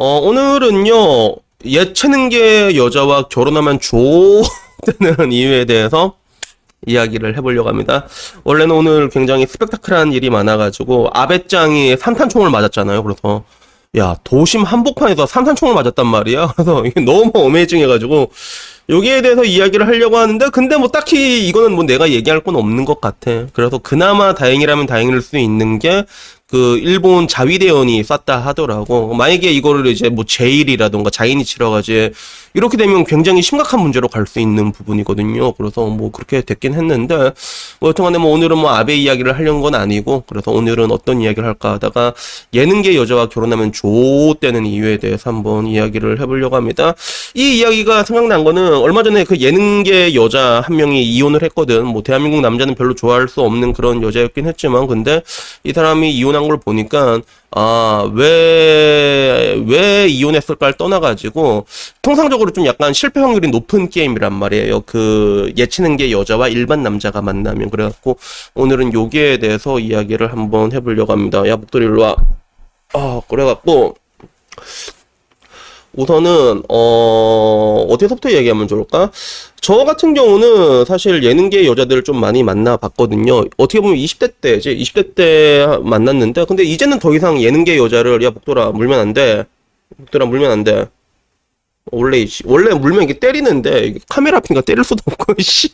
어, 오늘은요, 예체능계 여자와 결혼하면 좋다는 이유에 대해서 이야기를 해보려고 합니다. 원래는 오늘 굉장히 스펙타클한 일이 많아가지고, 아베짱이 산탄총을 맞았잖아요. 그래서, 야, 도심 한복판에서 산탄총을 맞았단 말이야. 그래서 이게 너무 어메이징 해가지고, 여기에 대해서 이야기를 하려고 하는데, 근데 뭐 딱히 이거는 뭐 내가 얘기할 건 없는 것 같아. 그래서 그나마 다행이라면 다행일 수 있는 게, 그 일본 자위대원이 쐈다 하더라고. 만약에 이거를 이제 뭐 제일이라던가 자인이 치러가지 이렇게 되면 굉장히 심각한 문제로 갈 수 있는 부분이거든요. 그래서 뭐 그렇게 됐긴 했는데 뭐 여튼간에 뭐 오늘은 뭐 아베 이야기를 하려는 건 아니고 그래서 오늘은 어떤 이야기를 할까 하다가 예능계 여자와 결혼하면 좋다는 이유에 대해서 한번 이야기를 해보려고 합니다. 이 이야기가 생각난 거는 얼마 전에 그 예능계 여자 한 명이 이혼을 했거든. 뭐 대한민국 남자는 별로 좋아할 수 없는 그런 여자였긴 했지만 근데 이 사람이 이혼한 걸 보니까 아, 왜, 왜 이혼했을까를 떠나가지고, 통상적으로 좀 약간 실패 확률이 높은 게임이란 말이에요. 그, 예치는 게 여자와 일반 남자가 만나면. 그래갖고, 오늘은 요기에 대해서 이야기를 한번 해보려고 합니다. 야, 목도리 일로 와. 아, 그래갖고, 우선은 어 어디서부터 얘기하면 좋을까? 저 같은 경우는 사실 예능계 여자들을 좀 많이 만나 봤거든요. 어떻게 보면 20대 때 이제 20대 때 만났는데 근데 이제는 더 이상 예능계 여자를 야 목돌아 물면 안 돼. 목돌아 물면 안 돼. 원래 원래 물면 이게 때리는데 카메라 앞이니까 때릴 수도 없고 씨.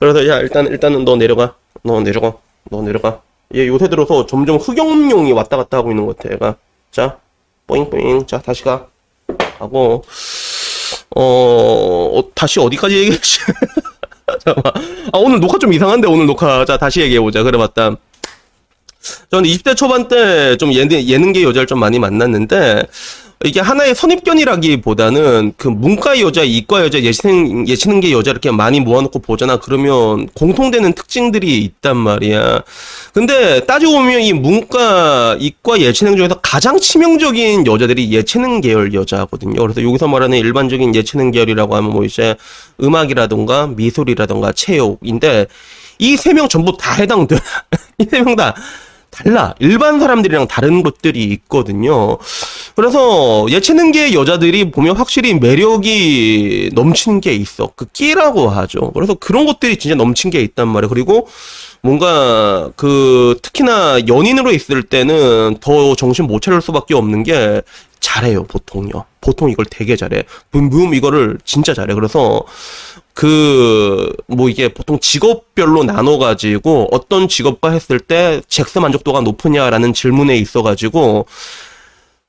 그래서 야 일단 일단은 너 내려가. 너 내려가. 너 내려가. 얘 요새 들어서 점점 흑염룡이 왔다 갔다 하고 있는 것 같아. 얘가. 자. 뿌잉뿌잉. 자, 다시 가. 하고, 어, 어 다시 어디까지 얘기했지? 잠깐만. 아, 오늘 녹화 좀 이상한데, 오늘 녹화. 자, 다시 얘기해보자. 그래, 맞다. 저는 20대 초반 때좀 예능, 예능계 여자를 좀 많이 만났는데, 이게 하나의 선입견이라기보다는 그 문과 여자, 이과 여자, 예체능, 예체능계 여자 이렇게 많이 모아놓고 보잖아. 그러면 공통되는 특징들이 있단 말이야. 근데 따지고 보면 이 문과, 이과, 예체능 중에서 가장 치명적인 여자들이 예체능 계열 여자거든요. 그래서 여기서 말하는 일반적인 예체능 계열이라고 하면 뭐 이제 음악이라던가 미술이라던가 체육인데 이 세 명 전부 다 해당돼. 이 세 명 다. 달라. 일반 사람들이랑 다른 것들이 있거든요. 그래서 예체능계 여자들이 보면 확실히 매력이 넘친 게 있어. 그 끼라고 하죠. 그래서 그런 것들이 진짜 넘친 게 있단 말이에요. 그리고 뭔가 그 특히나 연인으로 있을 때는 더 정신 못 차릴 수밖에 없는 게 잘해요, 보통요. 보통 이걸 되게 잘해. 붐붐 이거를 진짜 잘해. 그래서 그, 뭐 이게 보통 직업별로 나눠 가지고 어떤 직업과 했을 때 잭스 만족도가 높으냐라는 질문에 있어 가지고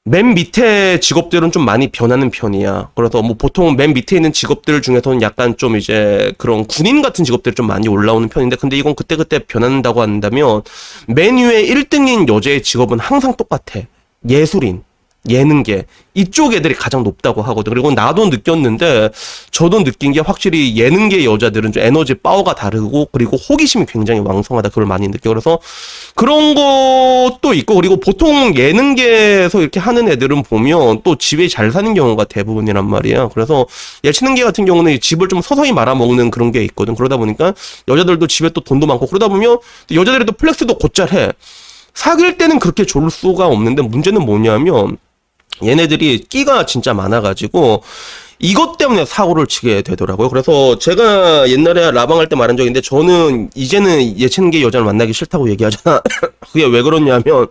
맨 밑에 직업들은 좀 많이 변하는 편이야. 그래서 뭐 보통 맨 밑에 있는 직업들 중에서는 약간 좀 이제 그런 군인 같은 직업들이 좀 많이 올라오는 편인데 근데 이건 그때그때 변한다고 한다면 맨 위에 1등인 여자의 직업은 항상 똑같아. 예술인. 예능계 이쪽 애들이 가장 높다고 하거든. 그리고 나도 느꼈는데 저도 느낀 게 확실히 예능계 여자들은 좀 에너지 파워가 다르고 그리고 호기심이 굉장히 왕성하다. 그걸 많이 느껴. 그래서 그런 것도 있고 그리고 보통 예능계에서 이렇게 하는 애들은 보면 또 집에 잘 사는 경우가 대부분이란 말이야. 그래서 예체능계 같은 경우는 집을 좀 서서히 말아먹는 그런 게 있거든. 그러다 보니까 여자들도 집에 또 돈도 많고 그러다 보면 여자들이 또 플렉스도 곧잘 해. 사귈 때는 그렇게 좋을 수가 없는데 문제는 뭐냐면 얘네들이 끼가 진짜 많아가지고 이것 때문에 사고를 치게 되더라고요. 그래서 제가 옛날에 라방 할 때 말한 적인데 저는 이제는 예체능계 여자를 만나기 싫다고 얘기하잖아. 그게 왜 그러냐면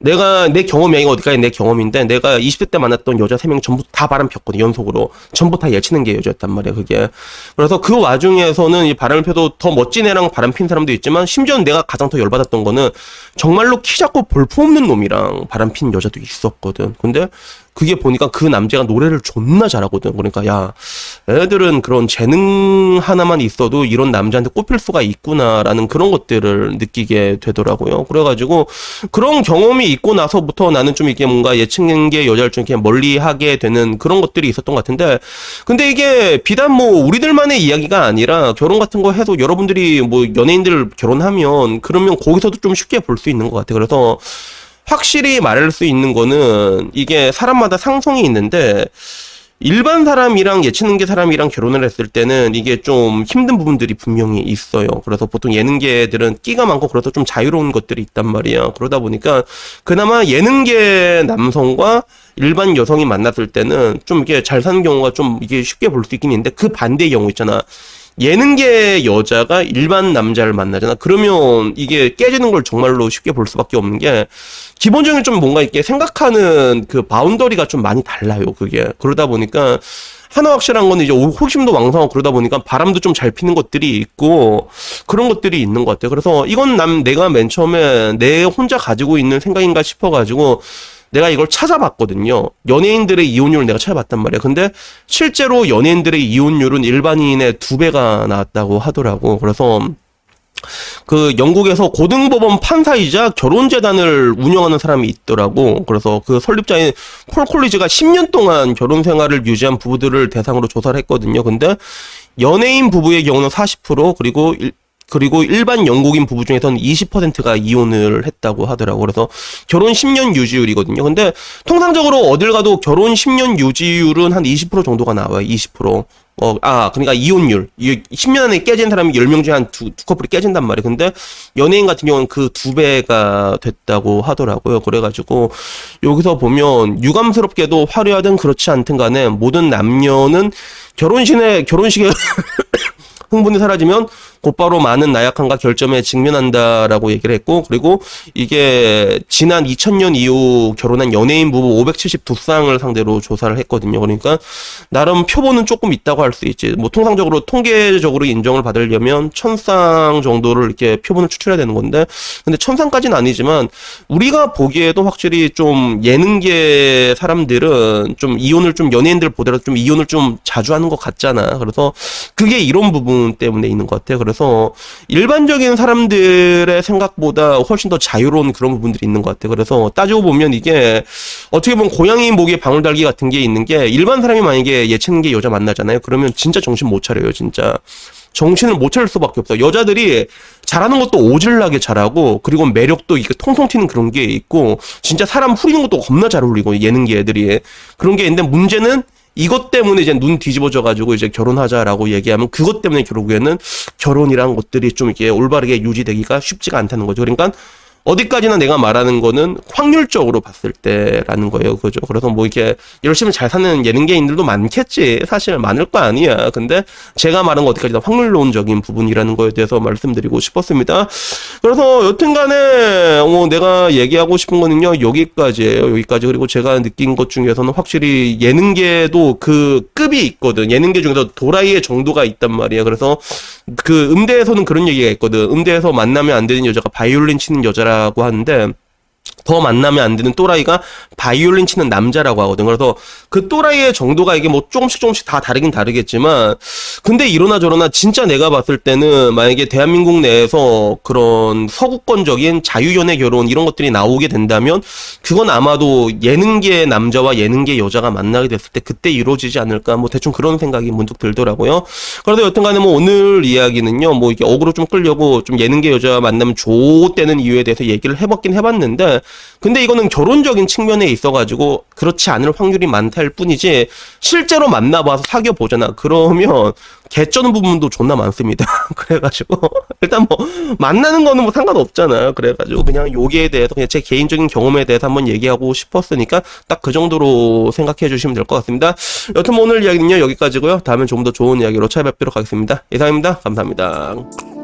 내가 내 경험이 이거 어디까지 내 경험인데 내가 20대 때 만났던 여자 3명 전부 다 바람 폈거든 연속으로. 전부 다 예치는 게 여자였단 말이야 그게. 그래서 그 와중에서는 이 바람을 펴도 더 멋진 애랑 바람 핀 사람도 있지만 심지어 내가 가장 더 열받았던 거는 정말로 키 작고 볼품 없는 놈이랑 바람 핀 여자도 있었거든. 근데 그게 보니까 그 남자가 노래를 존나 잘하거든. 그러니까 야, 애들은 그런 재능 하나만 있어도 이런 남자한테 꼽힐 수가 있구나라는 그런 것들을 느끼게 되더라고요. 그래가지고 그런 경험이 있고 나서부터 나는 좀 이게 뭔가 예측계 여자를 좀 이렇게 멀리하게 되는 그런 것들이 있었던 것 같은데, 근데 이게 비단 뭐 우리들만의 이야기가 아니라 결혼 같은 거 해도 여러분들이 뭐 연예인들 결혼하면 그러면 거기서도 좀 쉽게 볼 수 있는 것 같아 요. 그래서 확실히 말할 수 있는 거는 이게 사람마다 상성이 있는데 일반 사람이랑 예체능계 사람이랑 결혼을 했을 때는 이게 좀 힘든 부분들이 분명히 있어요. 그래서 보통 예능계들은 끼가 많고 그래서 좀 자유로운 것들이 있단 말이야. 그러다 보니까 그나마 예능계 남성과 일반 여성이 만났을 때는 좀 이게 잘 사는 경우가 좀 이게 쉽게 볼 수 있긴 있는데 그 반대의 경우 있잖아. 예능계 여자가 일반 남자를 만나잖아. 그러면 이게 깨지는 걸 정말로 쉽게 볼 수밖에 없는 게 기본적인 좀 뭔가 이렇게 생각하는 그 바운더리가 좀 많이 달라요. 그게 그러다 보니까 하나 확실한 건 이제 호심도 왕성하고 그러다 보니까 바람도 좀 잘 피는 것들이 있고 그런 것들이 있는 것 같아요. 그래서 이건 남 내가 맨 처음에 내 혼자 가지고 있는 생각인가 싶어가지고 내가 이걸 찾아봤거든요. 연예인들의 이혼율을 내가 찾아봤단 말이야. 근데 실제로 연예인들의 이혼율은 일반인의 두 배가 나왔다고 하더라고. 그래서 그 영국에서 고등법원 판사이자 결혼재단을 운영하는 사람이 있더라고. 그래서 그 설립자인 폴 콜리즈가 10년 동안 결혼 생활을 유지한 부부들을 대상으로 조사를 했거든요. 근데 연예인 부부의 경우는 40% 그리고 그리고 일반 영국인 부부 중에서는 20%가 이혼을 했다고 하더라고. 그래서 결혼 10년 유지율이거든요. 근데 통상적으로 어딜 가도 결혼 10년 유지율은 한 20% 정도가 나와요. 20%. 어, 아, 그러니까 이혼율. 10년 안에 깨진 사람이 10명 중에 한 두, 두 커플이 깨진단 말이에요. 근데 연예인 같은 경우는 그 두 배가 됐다고 하더라고요. 그래가지고 여기서 보면 유감스럽게도 화려하든 그렇지 않든 간에 모든 남녀는 결혼식에, 결혼식에 흥분이 사라지면 곧바로 많은 나약함과 결점에 직면한다라고 얘기를 했고 그리고 이게 지난 2000년 이후 결혼한 연예인 부부 572쌍을 상대로 조사를 했거든요. 그러니까 나름 표본은 조금 있다고 할 수 있지. 뭐 통상적으로 통계적으로 인정을 받으려면 천쌍 정도를 이렇게 표본을 추출해야 되는 건데 근데 천쌍까지는 아니지만 우리가 보기에도 확실히 좀 예능계 사람들은 좀 이혼을 좀 연예인들 보더라도 좀 이혼을 좀 자주 하는 것 같잖아. 그래서 그게 이런 부분 때문에 있는 것 같아요. 그래서 일반적인 사람들의 생각보다 훨씬 더 자유로운 그런 부분들이 있는 것 같아요. 그래서 따지고 보면 이게 어떻게 보면 고양이 목에 방울 달기 같은 게 있는 게 일반 사람이 만약에 예체능계 여자 만나잖아요. 그러면 진짜 정신 못 차려요, 진짜. 정신을 못 차릴 수밖에 없어. 여자들이 잘하는 것도 오질나게 잘하고 그리고 매력도 이게 통통 튀는 그런 게 있고 진짜 사람 후리는 것도 겁나 잘 어울리고 예능계 애들이 그런 게 있는데 문제는 이것 때문에 이제 눈 뒤집어져 가지고 이제 결혼하자라고 얘기하면 그것 때문에 결국에는 결혼이란 것들이 좀 이렇게 올바르게 유지되기가 쉽지가 않다는 거죠. 그러니까 어디까지나 내가 말하는 거는 확률적으로 봤을 때라는 거예요. 그죠? 그래서 뭐 이렇게 열심히 잘 사는 예능계인들도 많겠지. 사실 많을 거 아니야. 근데 제가 말한 거 어디까지나 확률론적인 부분이라는 거에 대해서 말씀드리고 싶었습니다. 그래서 여튼 간에 뭐 내가 얘기하고 싶은 거는요. 여기까지예요. 여기까지. 그리고 제가 느낀 것 중에서는 확실히 예능계도 그 급이 있거든. 예능계 중에서 도라이의 정도가 있단 말이야. 그래서 그 음대에서는 그런 얘기가 있거든. 음대에서 만나면 안 되는 여자가 바이올린 치는 여자라 남자라고 하는데 더 만나면 안 되는 또라이가 바이올린 치는 남자라고 하거든. 그래서 그 또라이의 정도가 이게 뭐 조금씩 조금씩 다 다르긴 다르겠지만, 근데 이러나 저러나 진짜 내가 봤을 때는 만약에 대한민국 내에서 그런 서구권적인 자유연애 결혼 이런 것들이 나오게 된다면, 그건 아마도 예능계 남자와 예능계 여자가 만나게 됐을 때 그때 이루어지지 않을까, 뭐 대충 그런 생각이 문득 들더라고요. 그래서 여튼 간에 뭐 오늘 이야기는요, 뭐 이게 어그로 좀 끌려고 좀 예능계 여자 만나면 좋대는 이유에 대해서 얘기를 해봤긴 해봤는데, 근데 이거는 결혼적인 측면에 있어가지고 그렇지 않을 확률이 많다일 뿐이지 실제로 만나봐서 사귀어 보잖아. 그러면 개쩌는 부분도 존나 많습니다. 그래가지고 일단 뭐 만나는 거는 뭐 상관없잖아요. 그래가지고 그냥 여기에 대해서 그냥 제 개인적인 경험에 대해서 한번 얘기하고 싶었으니까 딱 그 정도로 생각해 주시면 될 것 같습니다. 여튼 뭐 오늘 이야기는요 여기까지고요. 다음엔 좀 더 좋은 이야기로 찾아뵙도록 하겠습니다. 이상입니다. 감사합니다.